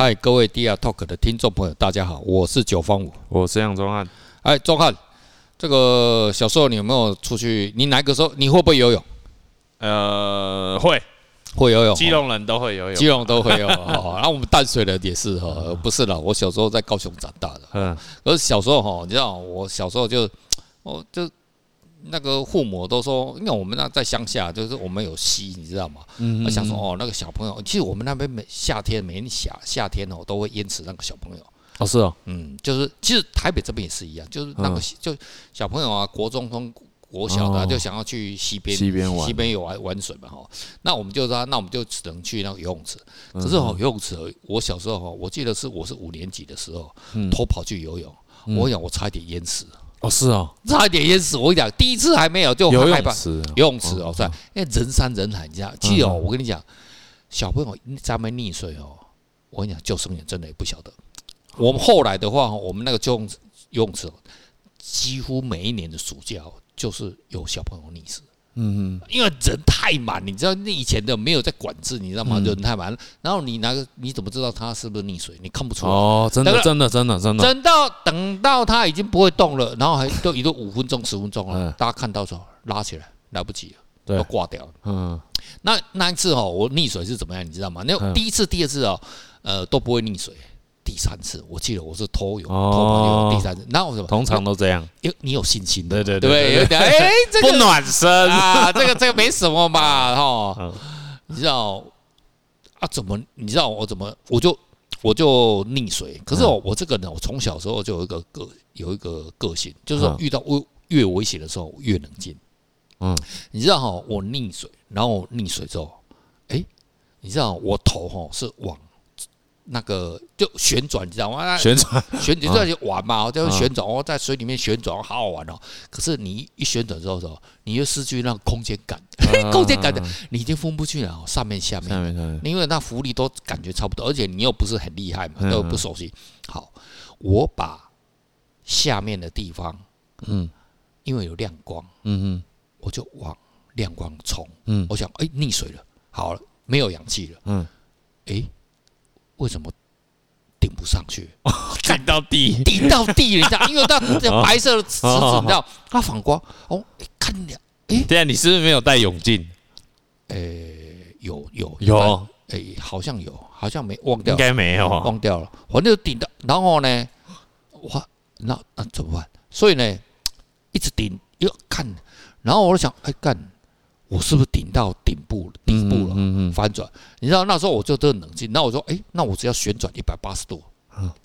嗨，各位 DR Talk 的听众朋友，大家好，我是九方五，我是杨宗汉。哎，宗汉，这个小时候你有没有出去？你哪个时候你会不会游泳？呃，会，会游泳。基隆人都会游泳，基隆都会游。哦，那我们淡水人也是哈，不是啦，我小时候在高雄长大的。嗯，可是小时候哈，你知道，我小时候就，我，就。那个父母都说，因为我们那在乡下，就是我们有溪，你知道吗？嗯，我想说哦，那个小朋友，其实我们那边每夏天每年夏夏天哦，都会淹死那个小朋友。哦，是哦，嗯，就是其实台北这边也是一样，就是那个就小朋友啊，国中从国小的就想要去溪边溪边玩溪边有玩玩水嘛哈。那我们就说，那我们就只能去那个游泳池。可是哦，游泳池，我小时候哈，我记得是我是五年级的时候，偷跑去游泳，我想我差一点淹死。哦，是哦，差一点淹死。我跟你讲，第一次还没有就害怕。游泳池哦，是吧？因为人山人海，你知道。其实哦，我跟你讲，小朋友在那边溺水哦，我跟你讲，救生员真的也不晓得。我们后来的话，我们那个游泳游泳池，几乎每一年的暑假就是有小朋友溺死。嗯，因为人太满，你知道那以前的没有在管制，你知道吗？人太满，然后你那个你怎么知道他是不是溺水？你看不出来。哦，真的，真的，真的，真的。等到等到他已经不会动了，然后还都已经五分钟、十分钟了，大家看到时候拉起来来不及了，要挂掉了。嗯，那那一次哦，我溺水是怎么样？你知道吗？那第一次、第二次哦，呃，都不会溺水。第三次，我记得我是偷游，偷游第三次，那我什么？通常都这样，因为你有信心，对对对，有点哎，这个不暖身啊，这个这个没什么嘛，哈，你知道啊？怎么？你知道我怎么？我就我就溺水。可是我我这个人，我从小时候就有一个个有一个个性，就是说遇到危越危险的时候越冷静。嗯，你知道哈？我溺水，然后溺水之后，哎，你知道我头哈是往。那个就旋转，你知道吗？旋转，旋转就玩嘛，就旋转哦，在水里面旋转，好好玩哦。可是你一旋转之后，说你就失去那个空间感，空间感的你已经分不清了，上面下面，因为那浮力都感觉差不多，而且你又不是很厉害嘛，都不熟悉。好，我把下面的地方，嗯，因为有亮光，嗯嗯，我就往亮光冲，嗯，我想，哎，溺水了，好了，没有氧气了，嗯，哎。为什么顶不上去？顶到地，顶到地，你知道？因为那白色的池子，你知道？它反光哦，看了，哎，对啊，你是不是没有戴泳镜？诶，有有有，诶，好像有，好像没忘掉，应该没有，忘掉了。反正顶到，然后呢，哇，那那怎么办？所以呢，一直顶，又看，然后我就想，哎，干。我是不是顶到顶部顶部了？反转，你知道那时候我就都很冷静。那我说，哎，那我只要旋转一百八十度，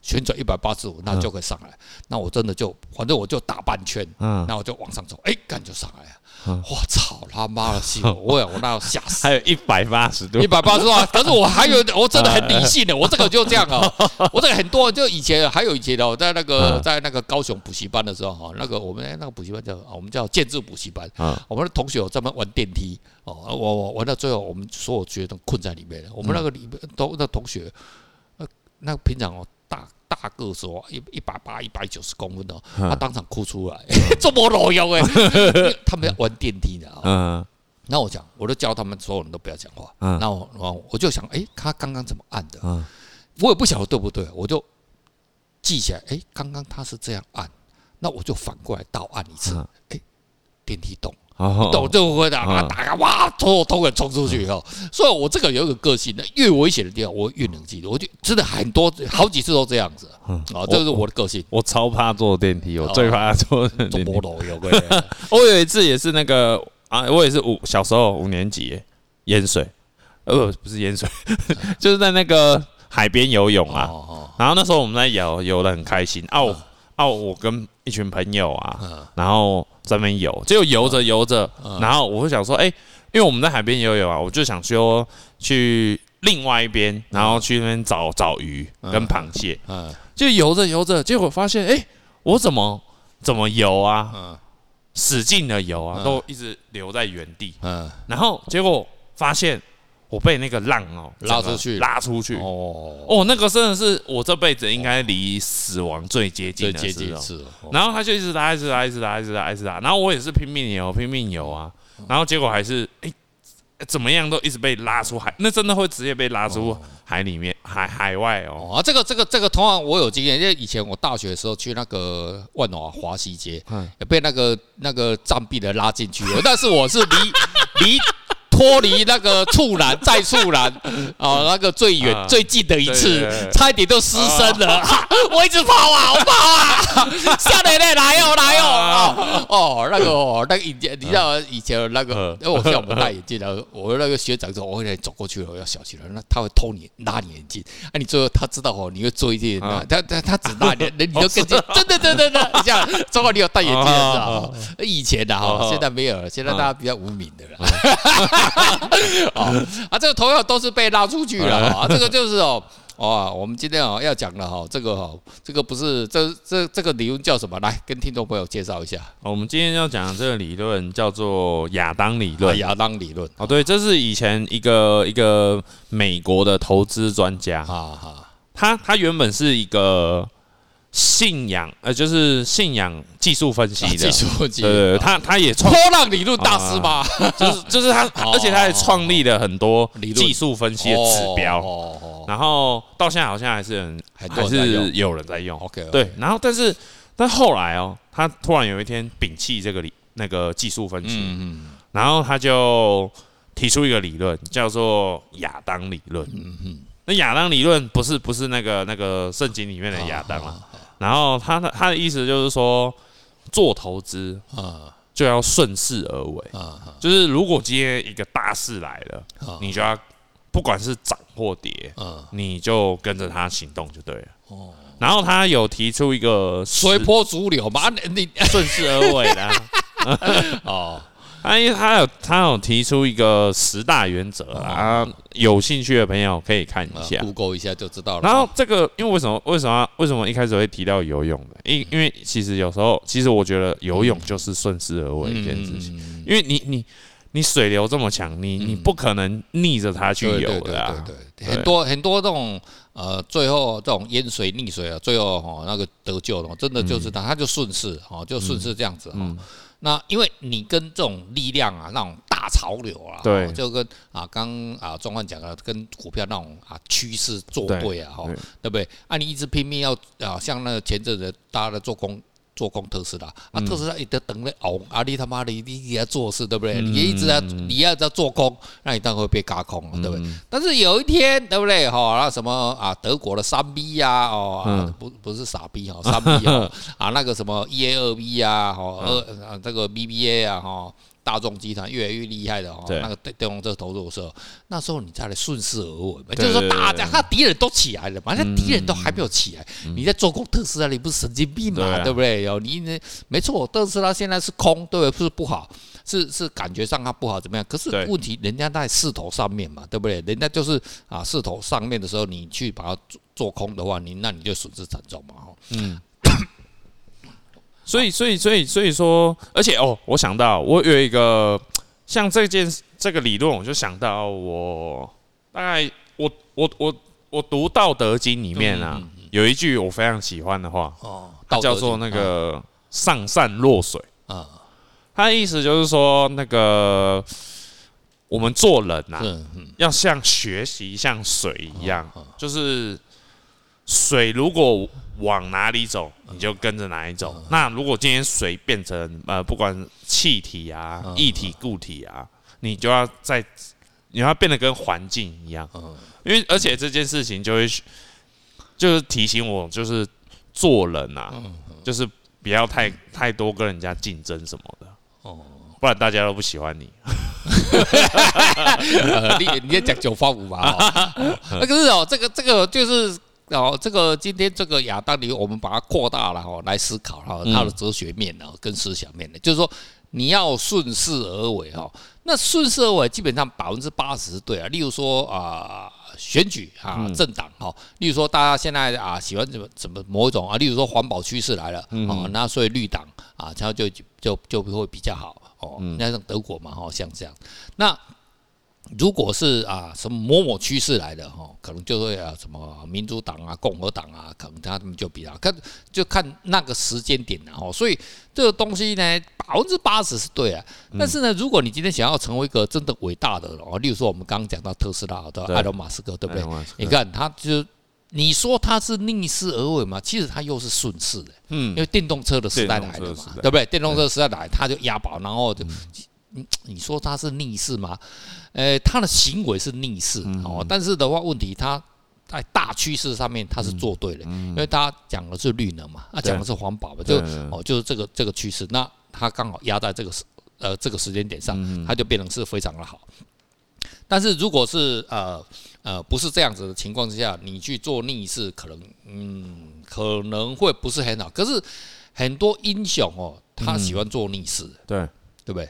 旋转一百八十五，那就可以上来。那我真的就，反正我就打半圈，那我就往上走，哎，干就上来了。我操他妈的气！我我那要吓死！还有一百八十度，一百八十度啊！可是我还有，我真的很理性的，我这个就这样啊。我这个很多，就以前还有以前的，我在那个在那个高雄补习班的时候哈，那个我们那个补习班叫我们叫建筑补习班。我们的同学有专门玩电梯哦，我我玩到最后，我们所有学生困在里面了。我们那个里面都那同学，那那平常哦。大个子哦，一一百八、一百九十公分哦，他当场哭出来，这么老妖哎！他们要玩电梯的啊。那我讲，我都教他们所有人都不要讲话。那我我就想，哎，他刚刚怎么按的？我也不晓得对不对，我就记起来。哎，刚刚他是这样按，那我就反过来倒按一次。哎，电梯动。懂就会打，把它打开，哇，偷偷的冲出去哦。所以，我这个有一个个性呢，越危险的地方，我越冷静。我就真的很多好几次都这样子啊，这是我的个性。我超怕坐电梯，我最怕坐电梯。我有一次也是那个啊，我也是五小时候五年级淹水，呃，不是淹水，就是在那个海边游泳啊。然后那时候我们在游，游的很开心。哦哦，我跟一群朋友啊，然后。在那边游，就游着游着，然后我会想说，哎，因为我们在海边游泳啊，我就想说去另外一边，然后去那边找找鱼跟螃蟹。就游着游着，结果发现，哎，我怎么怎么游啊？使劲的游啊，都一直留在原地。然后结果发现。我被那个浪哦拉出去，拉出去哦哦，那个真的是我这辈子应该离死亡最接近的时候。然后他就一直拉，一直拉，一直拉，一直拉，一直拉。然后我也是拼命游，拼命游啊。然后结果还是哎，怎么样都一直被拉出海，那真的会直接被拉出海里面、海海外哦。啊，这个这个这个，同样我有经验，因为以前我大学的时候去那个万华华西街，也被那个那个障壁的拉进去了，但是我是离 离。脱离那个触篮再触篮 哦，那个最远、啊、最近的一次，差一点就失身了。啊、我一直跑啊，我跑啊，下来嘞，来哦，来哦，啊、哦，那个哦，那个以前你知道以前那个，因为我像我们戴眼镜的，我那个学长说，我会走过去了，我要小心了，那他会偷你拉你眼镜，那、啊、你最后他知道哦，你会做一件，他他他只拉你，你就跟进，真的真的真的，这样，最后你有戴眼镜的时候，以前的哈，现在没有了，现在大家比较无名的了。啊 啊！这个投票都是被拉出去了啊！这个就是哦，哇！我们今天哦要讲的哈，这个哦，这个不是这这这个理论叫什么？来跟听众朋友介绍一下。我们今天要讲的这个理论叫做亚当理论。亚当理论哦，对，这是以前一个一个美国的投资专家啊哈，他他原本是一个。信仰呃，就是信仰技术分析的，技术分析，他他也创波浪理论大师吧，就是就是他，而且他也创立了很多技术分析的指标，然后到现在好像还是很还是有人在用，OK，对，然后但是但后来哦，他突然有一天摒弃这个理那个技术分析，嗯，然后他就提出一个理论，叫做亚当理论，那亚当理论不是不是那个那个圣经里面的亚当了。然后他的他的意思就是说，做投资啊。就要顺势而为。啊，就是如果今天一个大势来了，你就要不管是涨或跌，你就跟着他行动就对了。哦，然后他有提出一个随波逐流嘛，你顺势而为的 哦。他因为他有他有提出一个十大原则啊，有兴趣的朋友可以看一下，Google 一下就知道了。然后这个因为为什么为什么为什么一开始会提到游泳呢？因因为其实有时候其实我觉得游泳就是顺势而为一件事情，因为你你你水流这么强，你你不可能逆着它去游的啊。对对，很多很多这种呃，最后这种淹水溺水啊，最后哈那个得救的，真的就是他，他就顺势哦，就顺势这样子哈。那因为你跟这种力量啊，那种大潮流啊，对，就跟啊刚啊庄汉讲的，跟股票那种啊趋势作对啊，哈，对不对？啊，你一直拼命要啊，像那个前阵子大家的做空。做空特斯拉啊，特斯拉一直等着熬，啊，你他妈的，你也要做事，对不对？你一直在，你要在做空，那你当然会被轧空了，对不对？但是有一天，对不对？哈，那什么啊，德国的三 B 呀，哦，不不是傻逼哈，三 B 啊，啊那个什么 EA 二 B 呀，哈，二啊这个 BBA 啊，哈。大众集团越来越厉害的哦，那个电电动车投入的时候，那时候你再来顺势而为嘛，就是说大家他敌人都起来了嘛，那敌人都还没有起来，你在做空特斯拉，你不是神经病嘛，对不对？有你呢，没错，特斯拉现在是空，对不对？不是不好，是是感觉上它不好怎么样？可是问题人家在势头上面嘛，对不对？人家就是啊势头上面的时候，你去把它做做空的话，你那你就损失惨重嘛，嗯。所以，所以，所以，所以说，而且哦，我想到我有一个像这件这个理论，我就想到我大概我我我我读《道德经》里面啊，有一句我非常喜欢的话，哦，叫做那个“上善若水”啊，它的意思就是说，那个我们做人呐，要像学习像水一样，就是水如果。往哪里走，你就跟着哪里走。嗯、那如果今天水变成呃，不管气体啊、液体、固体啊，你就要在，你要变得跟环境一样。嗯、因为而且这件事情就会，就是提醒我，就是做人啊，就是不要太太多跟人家竞争什么的。哦，不然大家都不喜欢你。你你也讲九方五嘛？那可是哦，这个这个就是。哦，这个今天这个亚当理论，我们把它扩大了哈，来思考哈，它的哲学面呢，跟思想面的，就是说你要顺势而为哈。那顺势而为基本上百分之八十是对啊。例如说啊，选举啊，政党哈，例如说大家现在啊喜欢怎么怎么某一种啊，例如说环保趋势来了啊，那所以绿党啊，然后就就就会比较好哦。那像德国嘛哈，像这样那。如果是啊什么某某趋势来的哈，可能就会啊什么民主党啊、共和党啊，可能他们就比较看就看那个时间点然后，所以这个东西呢，百分之八十是对啊。但是呢，如果你今天想要成为一个真的伟大的哦，例如说我们刚刚讲到特斯拉的埃隆·马斯克，对不对？你看他就你说他是逆势而为嘛，其实他又是顺势的，嗯，因为电动车的时代来了嘛，对不对？电动车时代来，他就押宝，然后就。你你说他是逆势吗？呃，他的行为是逆势哦，但是的话，问题他在大趋势上面他是做对的，因为他讲的是绿能嘛，他讲的是环保嘛，就哦就是这个这个趋势，那他刚好压在这个时呃这个时间点上，他就变成是非常的好。但是如果是呃呃不是这样子的情况之下，你去做逆势，可能嗯可能会不是很好。可是很多英雄哦，他喜欢做逆势，对对不对？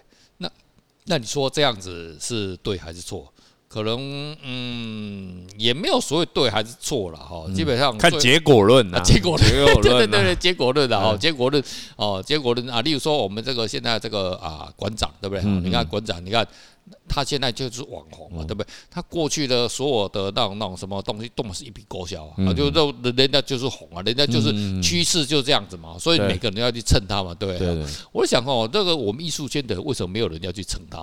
那你说这样子是对还是错？可能嗯，也没有所谓对还是错了哈。基本上看结果论啊，结果论，对对对结果论 的哈，结果论哦，结果论啊。例如说我们这个现在这个啊馆长对不对？你看馆长，你看。他现在就是网红嘛，对不对？他过去的所有的那种那种什么东西，都是一笔勾销啊，就都人家就是红啊，人家就是趋势就这样子嘛，所以每个人要去蹭他嘛，对不对？我想哦，这个我们艺术圈的为什么没有人要去蹭他？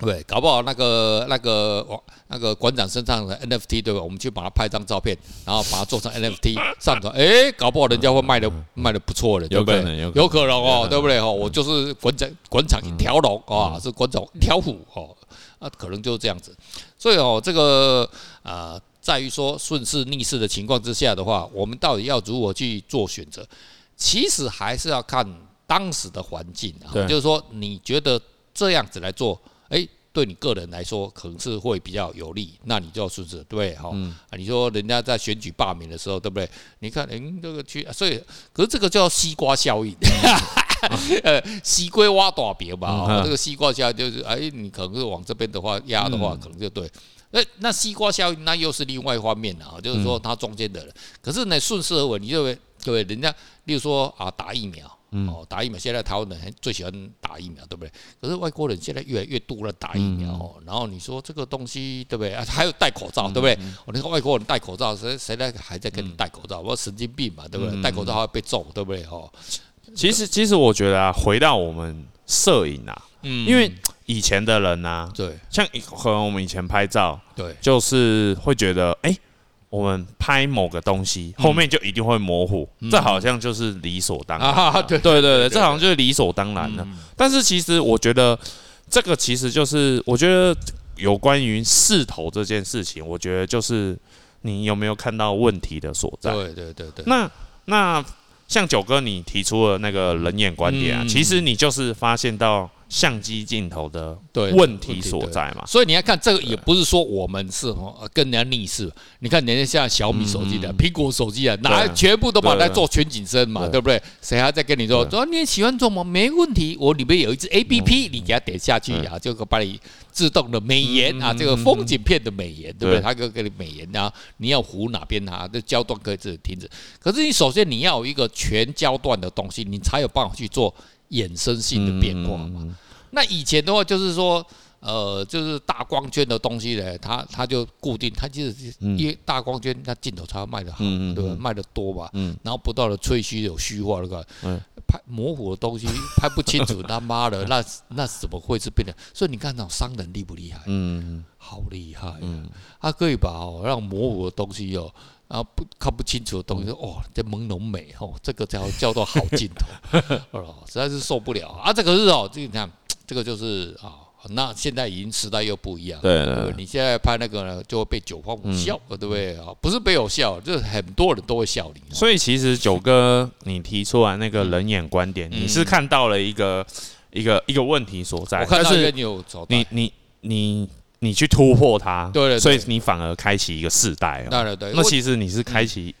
对，搞不好那个那个我那个馆长身上的 NFT 对吧？我们去把它拍张照片，然后把它做成 NFT 上传，哎，搞不好人家会卖的卖的不错的，对不对？有可能哦，对不对？哦，我就是馆长馆长一条龙啊，是馆长一条虎哦，那可能就是这样子。所以哦，这个啊，在于说顺势逆势的情况之下的话，我们到底要如何去做选择？其实还是要看当时的环境啊，就是说你觉得这样子来做。哎，对你个人来说，可能是会比较有利，那你就要顺势，对？哈，啊，你说人家在选举罢免的时候，对不对？你看，嗯，这个去，所以，可是这个叫西瓜效应，呃，西瓜挖大饼吧，这个西瓜效应就是，哎，你可能是往这边的话压的话，可能就对。那那西瓜效应，那又是另外一方面了啊，就是说它中间的人，可是呢，顺势而为，你认为，对，人家，例如说啊，打疫苗。哦，打疫苗，现在台湾人最喜欢打疫苗，对不对？可是外国人现在越来越多了打疫苗，哦，然后你说这个东西，对不对？还有戴口罩，对不对？我那个外国人戴口罩，谁谁来还在跟你戴口罩？我神经病嘛，对不对？戴口罩还会被揍，对不对？哦，其实其实我觉得啊，回到我们摄影啊，嗯，因为以前的人啊，对，像可能我们以前拍照，对，就是会觉得，哎。我们拍某个东西，后面就一定会模糊，嗯、这好像就是理所当然。啊、对对对对，这好像就是理所当然的。嗯、但是其实我觉得，这个其实就是我觉得有关于势头这件事情，我觉得就是你有没有看到问题的所在。对对对对。那那像九哥你提出了那个冷眼观点啊，嗯、其实你就是发现到。相机镜头的问题所在嘛，所以你要看这个，也不是说我们是哦跟人家逆势。你看人家现在小米手机的、苹果手机啊，哪全部都把它做全景声嘛，对不对？谁还在跟你说说你喜欢做吗？没问题，我里面有一只 A P P，你给它点下去啊，就可把你自动的美颜啊，这个风景片的美颜，对不对？它可以给你美颜啊，你要糊哪边啊？这焦段可以自己停止。可是你首先你要有一个全焦段的东西，你才有办法去做。衍生性的变化嘛，那以前的话就是说，呃，就是大光圈的东西呢，它它就固定，它就是因为大光圈，它镜头才会卖得好，对吧？卖得多吧，然后不断的吹嘘有虚化那个，拍模糊的东西拍不清楚，他妈的，那那怎么会是变的？所以你看那种商人厉不厉害？嗯，好厉害，嗯，他可以把哦让模糊的东西哦。啊，不看不清楚的东西，哦，这朦胧美哦，这个叫叫做好镜头，哦，实在是受不了啊！这个是哦，这个你看，这个就是啊，那现在已经时代又不一样，对对，你现在拍那个呢，就会被九方五笑，对不对啊？不是被我笑，就是很多人都会笑你。所以其实九哥，你提出来那个人眼观点，你是看到了一个一个一个问题所在，但是你有你你你。你去突破它，对，所以你反而开启一个世代。当然对，那其实你是开启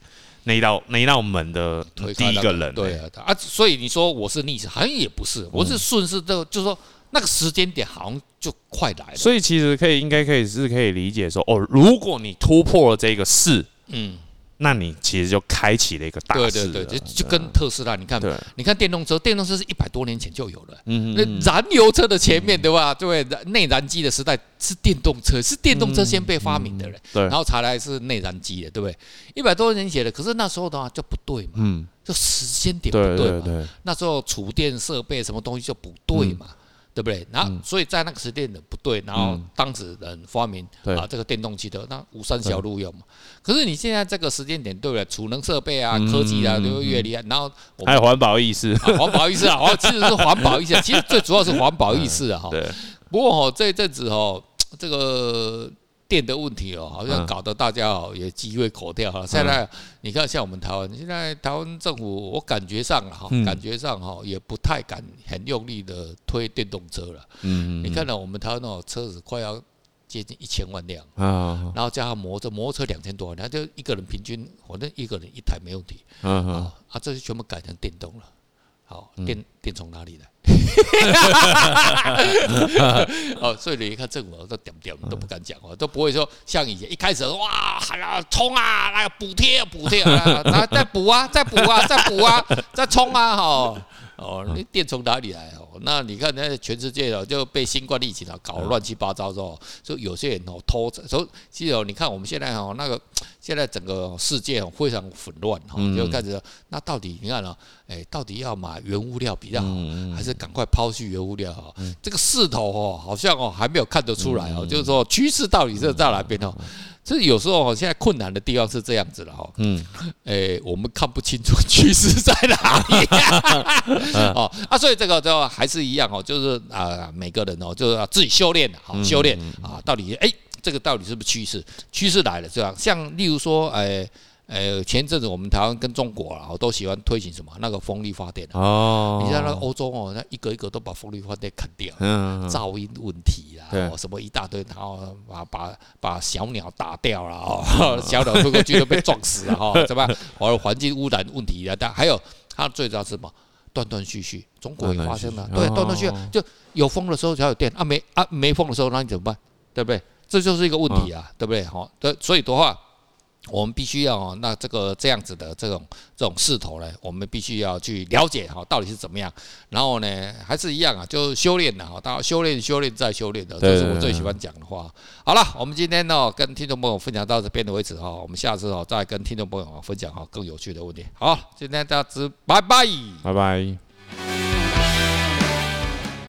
那一道那一道门的第一个人。对啊，所以你说我是逆势，好像也不是，我是顺势。的就是说那个时间点好像就快来了。所以其实可以应该可以是可以理解说，哦，如果你突破了这个势，嗯，那你其实就开启了一个大事。对对对，就就跟特斯拉，你看，你看电动车，电动车是一百多年前就有了。那燃油车的前面对吧？对，内燃机的时代是电动车，是电动车先被发明的人，对，然后才来是内燃机的，对不对？一百多年前的，可是那时候的话就不对嘛。嗯。就时间点不对嘛。那时候储电设备什么东西就不对嘛。对不对？然后，所以在那个时间点不对，然后当时人发明啊这个电动汽车，那五三小路用嘛。可是你现在这个时间点对不对？储能设备啊，科技啊都越厉害，然后还有环保意识，环保意识啊，哦，其实是环保意识，其实最主要是环保意识啊，哈。不过哈，这一阵子哈，这个。电的问题哦，好像搞得大家哦也鸡飞狗跳哈。现在你看，像我们台湾，现在台湾政府，我感觉上哈，感觉上哈也不太敢很用力的推电动车了。嗯，你看到我们台湾那种车子快要接近一千万辆啊，然后加上摩托摩托车两千多万，那就一个人平均，反正一个人一台没问题。嗯啊，啊，这些全部改成电动了。好，电电从哪里来？哦，所以你一看政府都点点都不敢讲话，都不会说像以前一开始哇，还要冲啊，那个补贴补贴啊，然后再补啊，再补啊，再补啊，再冲啊，哈。哦，那电从哪里来哦？那你看，那全世界哦就被新冠疫情啊搞乱七八糟之后，所以有些人哦偷，所以其实哦，你看我们现在哦那个现在整个世界哦非常混乱哈，就开始那到底你看哦，哎，到底要买原物料比较好，还是赶快抛弃原物料哈？这个势头哦好像哦还没有看得出来哦，就是说趋势到底是在哪边哦？所以有时候现在困难的地方是这样子了哈，嗯，诶，我们看不清楚趋势在哪里，哦啊，所以这个就还是一样哦，就是啊，每个人哦，就是要自己修炼，好修炼啊，到底诶，这个到底是不是趋势？趋势来了这样，像例如说，诶。呃，前一阵子我们台湾跟中国啊，都喜欢推行什么那个风力发电哦，你像那个欧洲哦，那一个一个都把风力发电砍掉，嗯，噪音问题啊，对什么一大堆，然后把把把小鸟打掉了 哦，小鸟飞过去都被撞死了哦，怎么？还有环境污染问题啊，但还有它最主要是什么？断断续续，中国也发生了，对，断断续续就有风的时候才有电啊，没啊没风的时候那你怎么办？对不对？这就是一个问题啊，对不对？好，对，所以的话。我们必须要，那这个这样子的这种这种势头呢，我们必须要去了解哈，到底是怎么样。然后呢，还是一样啊，就修炼的哈，到修炼、修炼再修炼的，这是我最喜欢讲的话。好了，我们今天呢，跟听众朋友分享到这边的为止哈，我们下次哦再跟听众朋友分享哈更有趣的问题。好，今天这样子，拜拜，拜拜。